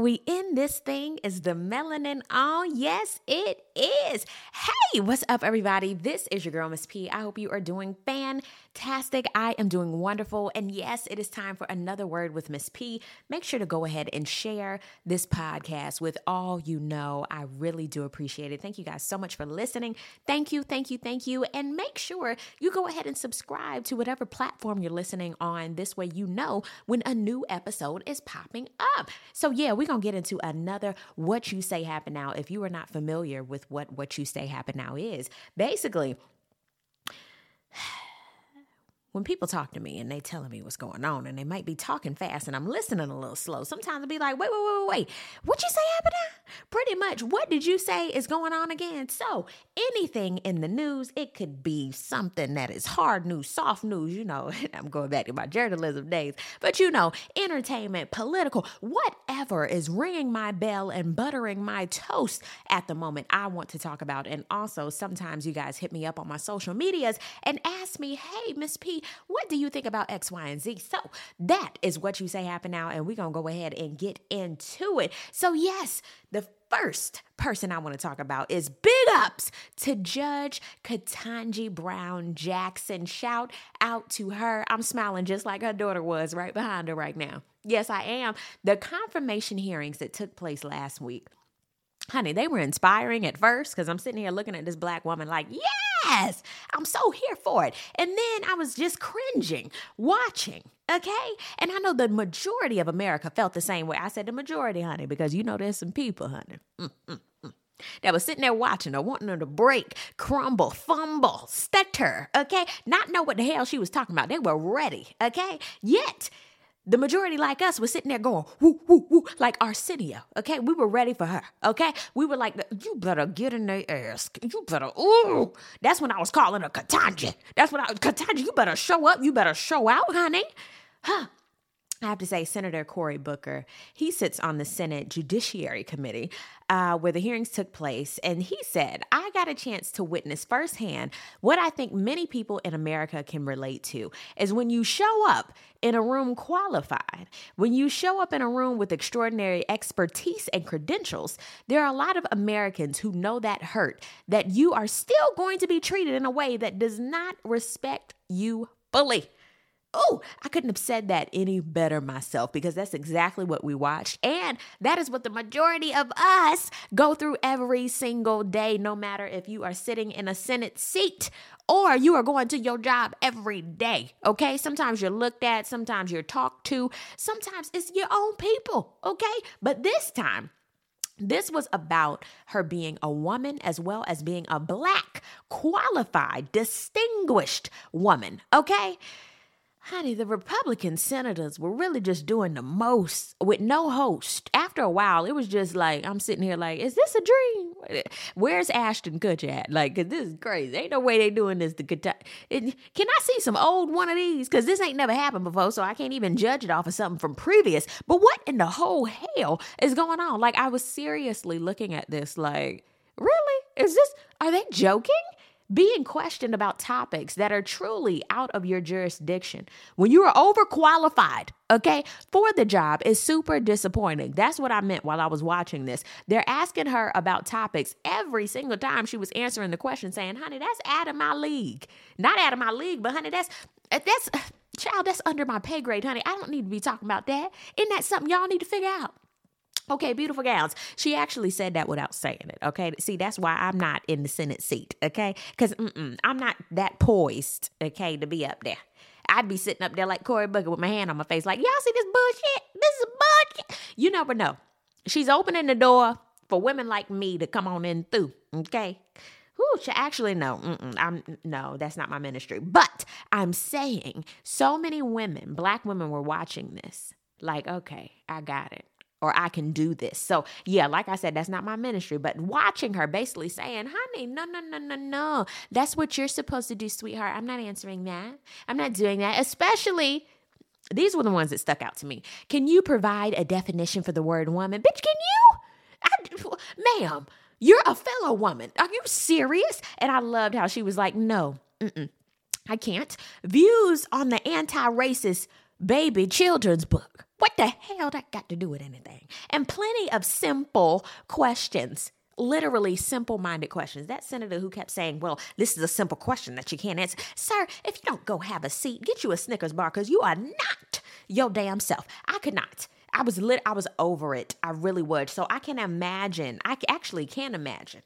we in this thing? Is the melanin on? Yes, it is. Hey, what's up, everybody? This is your girl, Miss P. I hope you are doing fantastic. I am doing wonderful. And yes, it is time for another word with Miss P. Make sure to go ahead and share this podcast with all you know. I really do appreciate it. Thank you guys so much for listening. Thank you, thank you, thank you. And make sure you go ahead and subscribe to whatever platform you're listening on. This way, you know when a new episode is popping up. So, yeah, we're going to get into another What You Say Happen Now. If you are not familiar with what What You Say Happen Now is, basically, when people talk to me and they telling me what's going on and they might be talking fast and I'm listening a little slow, sometimes I'll be like, wait, wait, wait, wait, wait. What you say happened Pretty much, what did you say is going on again? So anything in the news, it could be something that is hard news, soft news, you know, I'm going back to my journalism days, but you know, entertainment, political, whatever is ringing my bell and buttering my toast at the moment, I want to talk about. And also, sometimes you guys hit me up on my social medias and ask me, hey, Miss P, what do you think about X, Y, and Z? So that is what you say happen now, and we're gonna go ahead and get into it. So, yes, the first person I want to talk about is big ups to Judge Ketanji Brown Jackson. Shout out to her. I'm smiling just like her daughter was right behind her right now. Yes, I am. The confirmation hearings that took place last week honey, they were inspiring at first because I'm sitting here looking at this black woman like, yeah, yes, I'm so here for it. And then I was just cringing watching. Okay. And I know the majority of America felt the same way. I said the majority, honey, because you know there's some people, honey. Mm, mm, mm, that was sitting there watching her, wanting her to break, crumble, fumble, stutter, okay? Not know what the hell she was talking about. They were ready, okay? Yet, the majority like us was sitting there going, woo, woo, woo, like Arsenio, okay? We were ready for her, okay? We were like, you better get in their ass. You better, ooh. That's when I was calling her Ketanji. That's when I, Ketanji, you better show up. You better show out, honey. Huh. I have to say, Senator Cory Booker, he sits on the Senate Judiciary Committee uh, where the hearings took place, and he said, I got a chance to witness firsthand what I think many people in America can relate to is when you show up in a room qualified, when you show up in a room with extraordinary expertise and credentials, there are a lot of Americans who know that hurt, that you are still going to be treated in a way that does not respect you fully. Oh, I couldn't have said that any better myself because that's exactly what we watched. And that is what the majority of us go through every single day, no matter if you are sitting in a Senate seat or you are going to your job every day. Okay. Sometimes you're looked at, sometimes you're talked to, sometimes it's your own people. Okay. But this time, this was about her being a woman as well as being a black, qualified, distinguished woman. Okay. Honey, the Republican senators were really just doing the most with no host. After a while, it was just like, I'm sitting here like, is this a dream? Where's Ashton Kutcher at? Like, cause this is crazy. Ain't no way they doing this to Can I see some old one of these? Cause this ain't never happened before, so I can't even judge it off of something from previous. But what in the whole hell is going on? Like, I was seriously looking at this like, really? Is this, are they joking? Being questioned about topics that are truly out of your jurisdiction. When you are overqualified okay for the job is super disappointing. That's what i meant while i was watching this. They're asking her about topics every single time she was answering the question saying honey that's out of my league. Not out of my league but honey that's uh, that's child that's under my pay grade honey. I don't need to be talking about that. Isn't that something y'all need to figure out Okay, beautiful gowns. She actually said that without saying it. Okay, see, that's why I'm not in the Senate seat. Okay, because I'm not that poised. Okay, to be up there. I'd be sitting up there like Cory Booker with my hand on my face, like, y'all see this bullshit? This is bullshit. You never know. She's opening the door for women like me to come on in through. Okay. Whew, actually, no, I'm no, that's not my ministry. But I'm saying so many women, black women, were watching this. Like, okay, I got it or I can do this. So, yeah, like I said, that's not my ministry, but watching her basically saying, honey, no, no, no, no, no. That's what you're supposed to do, sweetheart. I'm not answering that. I'm not doing that. Especially, these were the ones that stuck out to me. Can you provide a definition for the word woman? Bitch, can you? I, ma'am, you're a fellow woman. Are you serious? And I loved how she was like, no, I can't. Views on the anti racist baby children's book What the hell that got to do with anything? And plenty of simple questions literally simple minded questions. That senator who kept saying, Well, this is a simple question that you can't answer. Sir, if you don't go have a seat, get you a Snickers bar because you are not your damn self. I could not. I was lit. I was over it. I really would. So I can imagine. I actually can imagine.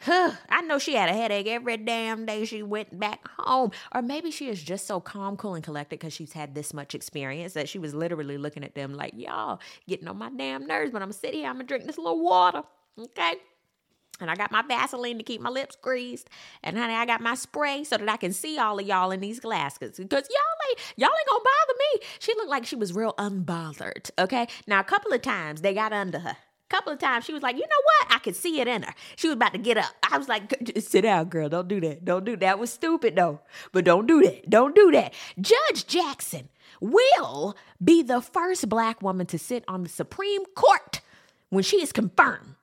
Huh, I know she had a headache every damn day she went back home. Or maybe she is just so calm, cool, and collected because she's had this much experience that she was literally looking at them like, y'all getting on my damn nerves, but I'm gonna sit here, I'm gonna drink this little water. Okay. And I got my Vaseline to keep my lips greased. And honey, I got my spray so that I can see all of y'all in these glasses. Because y'all ain't y'all ain't gonna bother me. She looked like she was real unbothered. Okay. Now a couple of times they got under her. Couple of times she was like, you know what? I could see it in her. She was about to get up. I was like, sit down, girl. Don't do that. Don't do that. that was stupid though. But don't do that. Don't do that. Judge Jackson will be the first black woman to sit on the Supreme Court when she is confirmed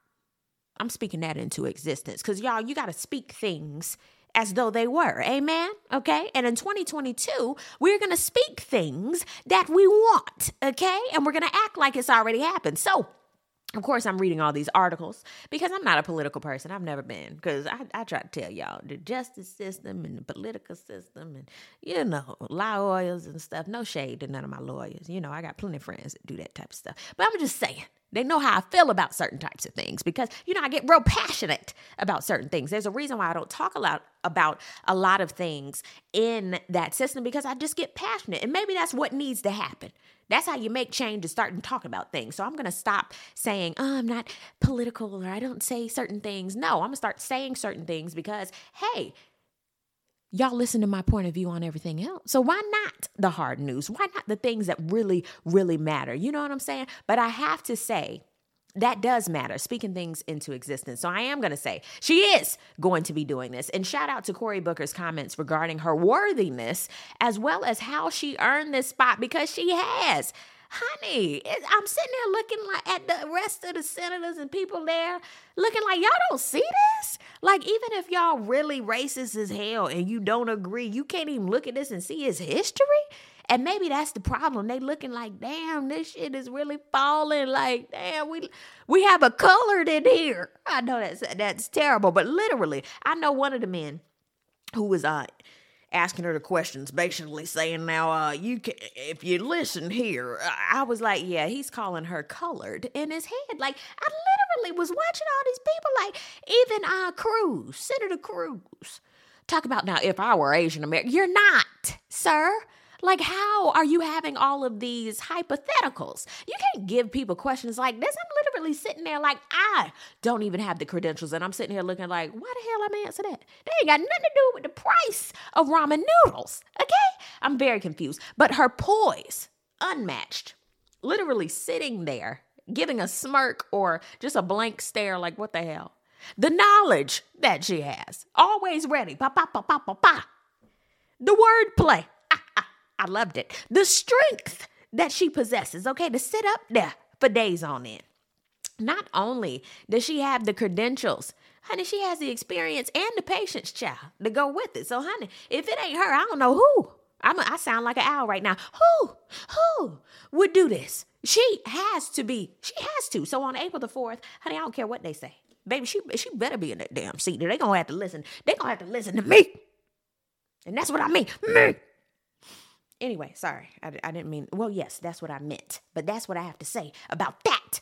I'm speaking that into existence because y'all, you got to speak things as though they were. Amen. Okay. And in 2022, we're going to speak things that we want. Okay. And we're going to act like it's already happened. So, of course, I'm reading all these articles because I'm not a political person. I've never been. Because I, I try to tell y'all the justice system and the political system and, you know, lawyers and stuff. No shade to none of my lawyers. You know, I got plenty of friends that do that type of stuff. But I'm just saying, they know how I feel about certain types of things because, you know, I get real passionate about certain things. There's a reason why I don't talk a lot about a lot of things in that system because I just get passionate. And maybe that's what needs to happen. That's how you make change is starting talking about things. So I'm going to stop saying, oh, I'm not political or I don't say certain things. No, I'm going to start saying certain things because, hey, y'all listen to my point of view on everything else. So why not the hard news? Why not the things that really, really matter? You know what I'm saying? But I have to say, that does matter, speaking things into existence. So I am going to say she is going to be doing this. And shout out to Cory Booker's comments regarding her worthiness, as well as how she earned this spot because she has honey, I'm sitting there looking like at the rest of the senators and people there, looking like y'all don't see this. Like even if y'all really racist as hell and you don't agree, you can't even look at this and see his history. And maybe that's the problem. They looking like, damn, this shit is really falling. Like, damn, we we have a colored in here. I know that's that's terrible, but literally, I know one of the men who was uh asking her the questions, basically saying, "Now, uh, you can, if you listen here." I was like, "Yeah, he's calling her colored in his head." Like I literally was watching all these people, like even uh Cruz, Senator Cruz, talk about now. If I were Asian American, you're not, sir. Like, how are you having all of these hypotheticals? You can't give people questions like this. I'm literally sitting there like I don't even have the credentials, and I'm sitting here looking like, why the hell am I'm answer that? They ain't got nothing to do with the price of ramen noodles. Okay, I'm very confused. But her poise, unmatched, literally sitting there, giving a smirk or just a blank stare, like what the hell? The knowledge that she has, always ready. Pa pa pa pa pa pa. The wordplay. I loved it. The strength that she possesses, okay, to sit up there for days on end. Not only does she have the credentials, honey, she has the experience and the patience, child, to go with it. So, honey, if it ain't her, I don't know who. I'm a, I sound like an owl right now. Who, who would do this? She has to be. She has to. So on April the fourth, honey, I don't care what they say, baby. She she better be in that damn seat. They're gonna have to listen. They're gonna have to listen to me, and that's what I mean. Me. Anyway, sorry, I, I didn't mean, well, yes, that's what I meant, but that's what I have to say about that.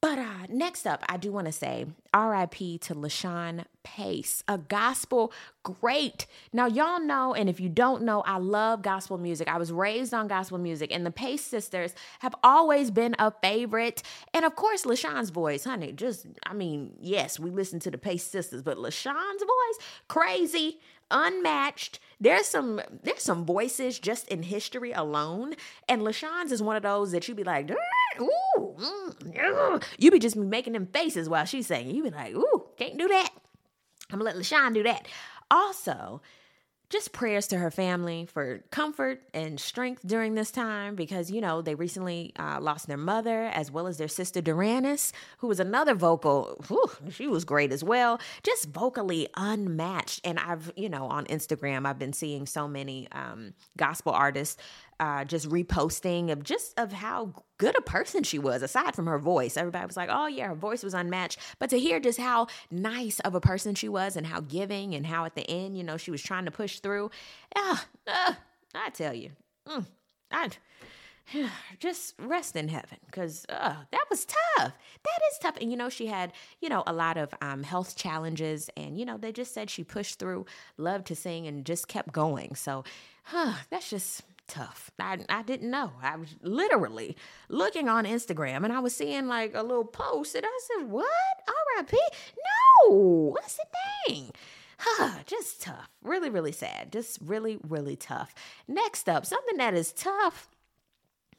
But uh, next up, I do want to say RIP to LaShun Pace, a gospel great. Now, y'all know, and if you don't know, I love gospel music. I was raised on gospel music, and the Pace sisters have always been a favorite. And of course, LaShun's voice, honey, just, I mean, yes, we listen to the Pace sisters, but LaShun's voice, crazy unmatched. There's some there's some voices just in history alone, and LaShun's is one of those that you be like, ooh, mm, you be just making them faces while she's saying. You be like, ooh, can't do that. I'm gonna let LaShun do that. Also, just prayers to her family for comfort and strength during this time because, you know, they recently uh, lost their mother as well as their sister Duranice, who was another vocal. Whew, she was great as well, just vocally unmatched. And I've, you know, on Instagram, I've been seeing so many um, gospel artists uh, just reposting of just of how good a person she was aside from her voice. Everybody was like oh yeah her voice was unmatched. But to hear just how nice of a person she was and how giving and how at the end you know she was trying to push through yeah uh, i tell you mm, i just rest in heaven because uh, that was tough. That is tough. And you know she had you know a lot of um, health challenges and you know they just said she pushed through loved to sing and just kept going. So huh, that's just tough. I, I didn't know. I was literally looking on Instagram and I was seeing like a little post and I said, What? RIP? No, what's the thing? Huh, just tough. Really, really sad. Just really, really tough. Next up, something that is tough.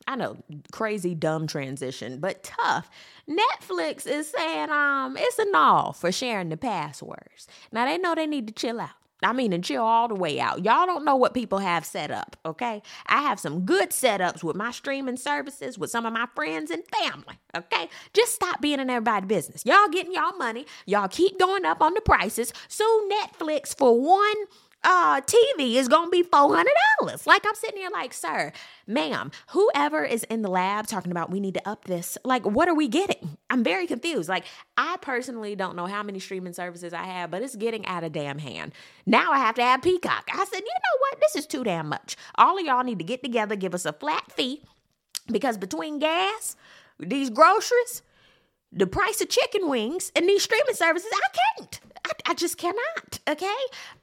I know, crazy dumb transition, but tough. Netflix is saying um it's a no for sharing the passwords. Now they know they need to chill out. I mean, and chill all the way out. Y'all don't know what people have set up, okay? I have some good setups with my streaming services, with some of my friends and family, okay? Just stop being in everybody's business. Y'all getting y'all money. Y'all keep going up on the prices. So Netflix for one uh TV is gonna be four hundred dollars. Like I'm sitting here like, sir, ma'am, whoever is in the lab talking about we need to up this, like, what are we getting? I'm very confused. Like, I personally don't know how many streaming services I have, but it's getting out of damn hand. Now I have to have Peacock. I said, you know what? This is too damn much. All of y'all need to get together, give us a flat fee, because between gas, these groceries, the price of chicken wings, and these streaming services, I can't. I, I just cannot. Okay.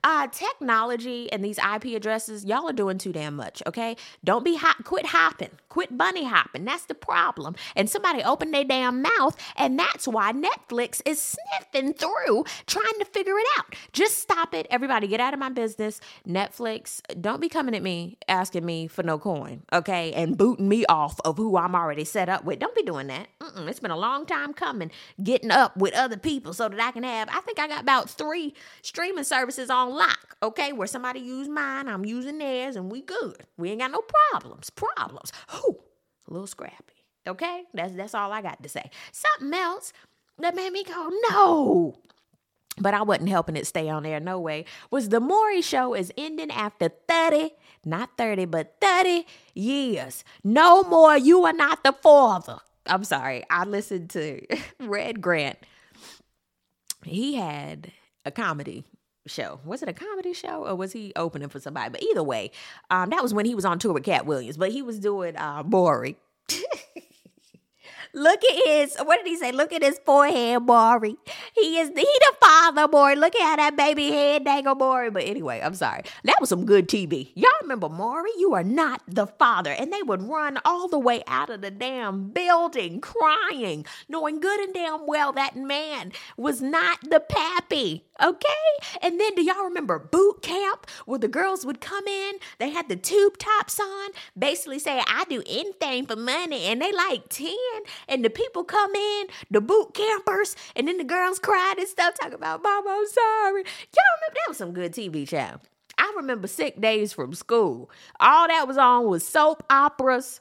Uh, technology and these IP addresses, y'all are doing too damn much. Okay. Don't be hot. Quit hopping. Quit bunny hopping. That's the problem. And somebody opened their damn mouth, and that's why Netflix is sniffing through trying to figure it out. Just stop it. Everybody, get out of my business. Netflix, don't be coming at me asking me for no coin. Okay. And booting me off of who I'm already set up with. Don't be doing that. Mm-mm. It's been a long time coming, getting up with other people so that I can have, I think I got about three streaming services on lock, okay? Where somebody use mine, I'm using theirs, and we good. We ain't got no problems. Problems. Whew, a little scrappy. Okay? That's that's all I got to say. Something else that made me go, no. But I wasn't helping it stay on there, no way. Was the Maury show is ending after 30, not 30, but 30 years. No more, you are not the father. I'm sorry. I listened to Red Grant he had a comedy show. Was it a comedy show or was he opening for somebody? But either way, um, that was when he was on tour with Katt Williams, but he was doing uh Maury. Look at his, what did he say? Look at his forehead, Maury. He is, he the father, Maury. Look at how that baby head dangle, Maury. But anyway, I'm sorry. That was some good TV. Y'all remember Maury? You are not the father. And they would run all the way out of the damn building crying, knowing good and damn well that man was not the pappy. Okay? And then do y'all remember boot camp where the girls would come in? They had the tube tops on, basically saying, I do anything for money. And they like 10 and the people come in, the boot campers, and then the girls cried and stuff, talking about, Mama, I'm sorry. Y'all remember that was some good TV show. I remember sick days from school. All that was on was soap operas,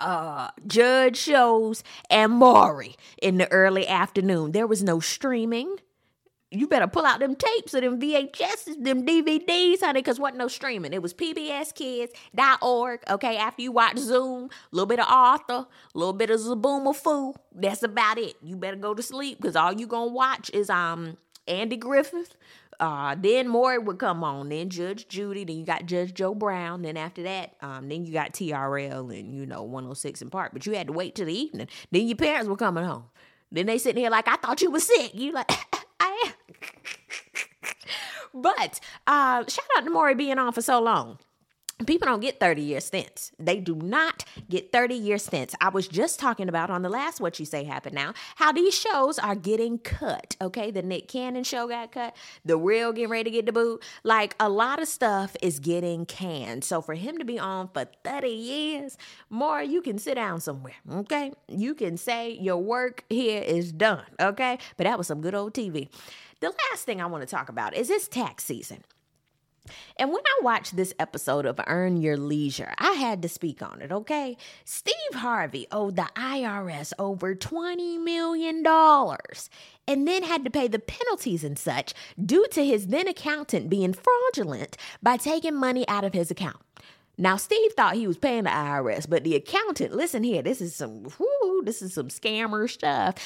uh judge shows and Maury in the early afternoon. There was no streaming you better pull out them tapes or them VHSs, them DVDs, honey, because wasn't no streaming. It was pbskids.org, okay? After you watch Zoom, a little bit of Arthur, a little bit of Zoboomafoo. That's about it. You better go to sleep because all you gonna watch is um Andy Griffith. Uh, then Maury would come on, then Judge Judy, then you got Judge Joe Brown, then after that, um, then you got TRL and you know 106 & Park. But you had to wait till the evening. Then your parents were coming home. Then they sitting here like, I thought you were sick. You like I but uh, shout out to Maury being on for so long. People don't get 30 year stints. They do not get 30 year stints. I was just talking about on the last What You Say Happened Now how these shows are getting cut. Okay, the Nick Cannon show got cut, the real getting ready to get the boot. Like a lot of stuff is getting canned. So for him to be on for 30 years, more, you can sit down somewhere. Okay, you can say your work here is done. Okay, but that was some good old TV. The last thing I want to talk about is it's tax season. And when I watched this episode of Earn Your Leisure, I had to speak on it, okay? Steve Harvey owed the IRS over $20 million and then had to pay the penalties and such due to his then accountant being fraudulent by taking money out of his account. Now, Steve thought he was paying the IRS, but the accountant, listen here, this is some, whoo, this is some scammer stuff.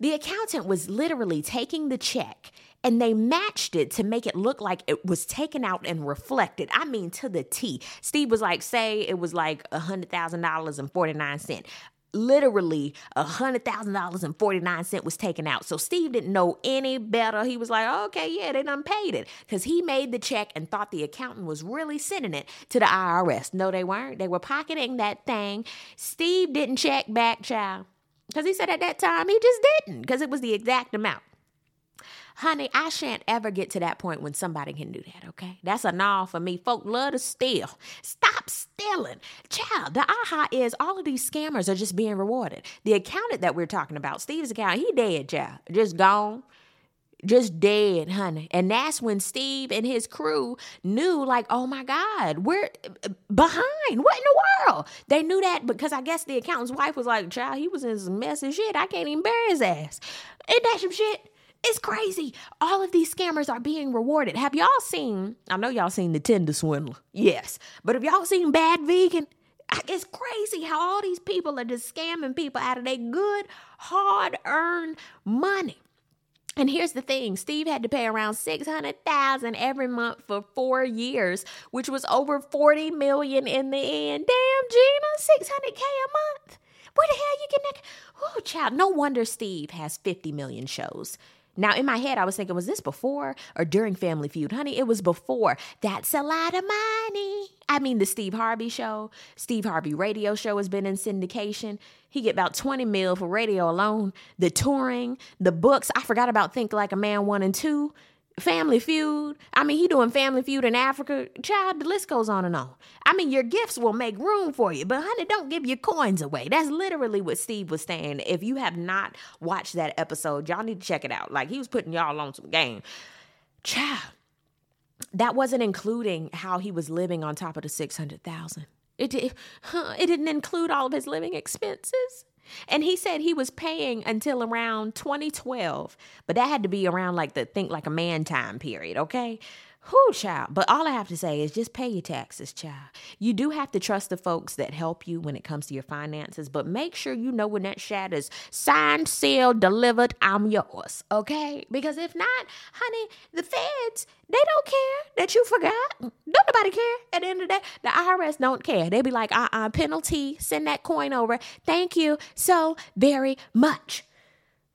The accountant was literally taking the check and they matched it to make it look like it was taken out and reflected. I mean, to the T. Steve was like, say it was like a $100,000 and 49 cents. Literally a hundred thousand dollars and 49 cent was taken out. So steve didn't know any better. He was like okay yeah they done paid it. Because he made the check and thought the accountant was really sending it to the irs no they weren't. They were pocketing that thing. Steve didn't check back child. Because he said at that time he just didn't because it was the exact amount Honey, I shan't ever get to that point when somebody can do that, okay? That's a no for me. Folk love to steal. Stop stealing. Child, the aha is all of these scammers are just being rewarded. The accountant that we're talking about, Steve's account, he dead, child. Just gone just dead, honey. And that's when Steve and his crew knew, like, oh my God, we're uh, behind. What in the world? They knew that because I guess the accountant's wife was like, child, he was in some mess and shit. I can't even bury his ass. Ain't that some shit? It's crazy. All of these scammers are being rewarded. Have y'all seen? I know y'all seen the Tinder swindler. Yes. But have y'all seen Bad Vegan? It's crazy how all these people are just scamming people out of their good, hard earned money. And here's the thing Steve had to pay around 600000 every month for four years, which was over 40 million in the end. Damn, Gina, 600K a month. Where the hell you getting that? Oh, child, no wonder Steve has 50 million shows. Now, in my head, I was thinking, was this before or during Family Feud? Honey, it was before. That's a lot of money. I mean, the Steve Harvey show, Steve Harvey radio show has been in syndication. He get about 20 mil for radio alone. The touring, the books. I forgot about Think Like a Man 1 and 2. Family Feud. I mean, he doing Family Feud in Africa. Child, the list goes on and on. I mean, your gifts will make room for you, but honey, don't give your coins away. That's literally what Steve was saying. If you have not watched that episode, y'all need to check it out. Like he was putting y'all on some game. Child, that wasn't including how he was living on top of the six hundred thousand. It did, huh, it didn't include all of his living expenses. And he said he was paying until around 2012, but that had to be around like the think like a man time period, okay? Who, child? But all I have to say is just pay your taxes, child. You do have to trust the folks that help you when it comes to your finances, but make sure you know when that shatters. signed, sealed, delivered, I'm yours, okay? Because if not, honey, the feds, they don't care that you forgot. Don't nobody care. At the end of the day, the IRS don't care. They be like, uh uh penalty, send that coin over. Thank you so very much.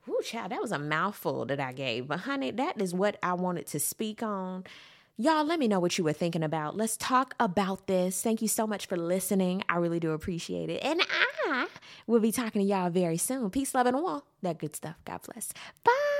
Ooh, child, that was a mouthful that I gave. But honey, that is what I wanted to speak on. Y'all, let me know what you were thinking about. Let's talk about this. Thank you so much for listening. I really do appreciate it. And I will be talking to y'all very soon. Peace, love, and all That good stuff. God bless. Bye.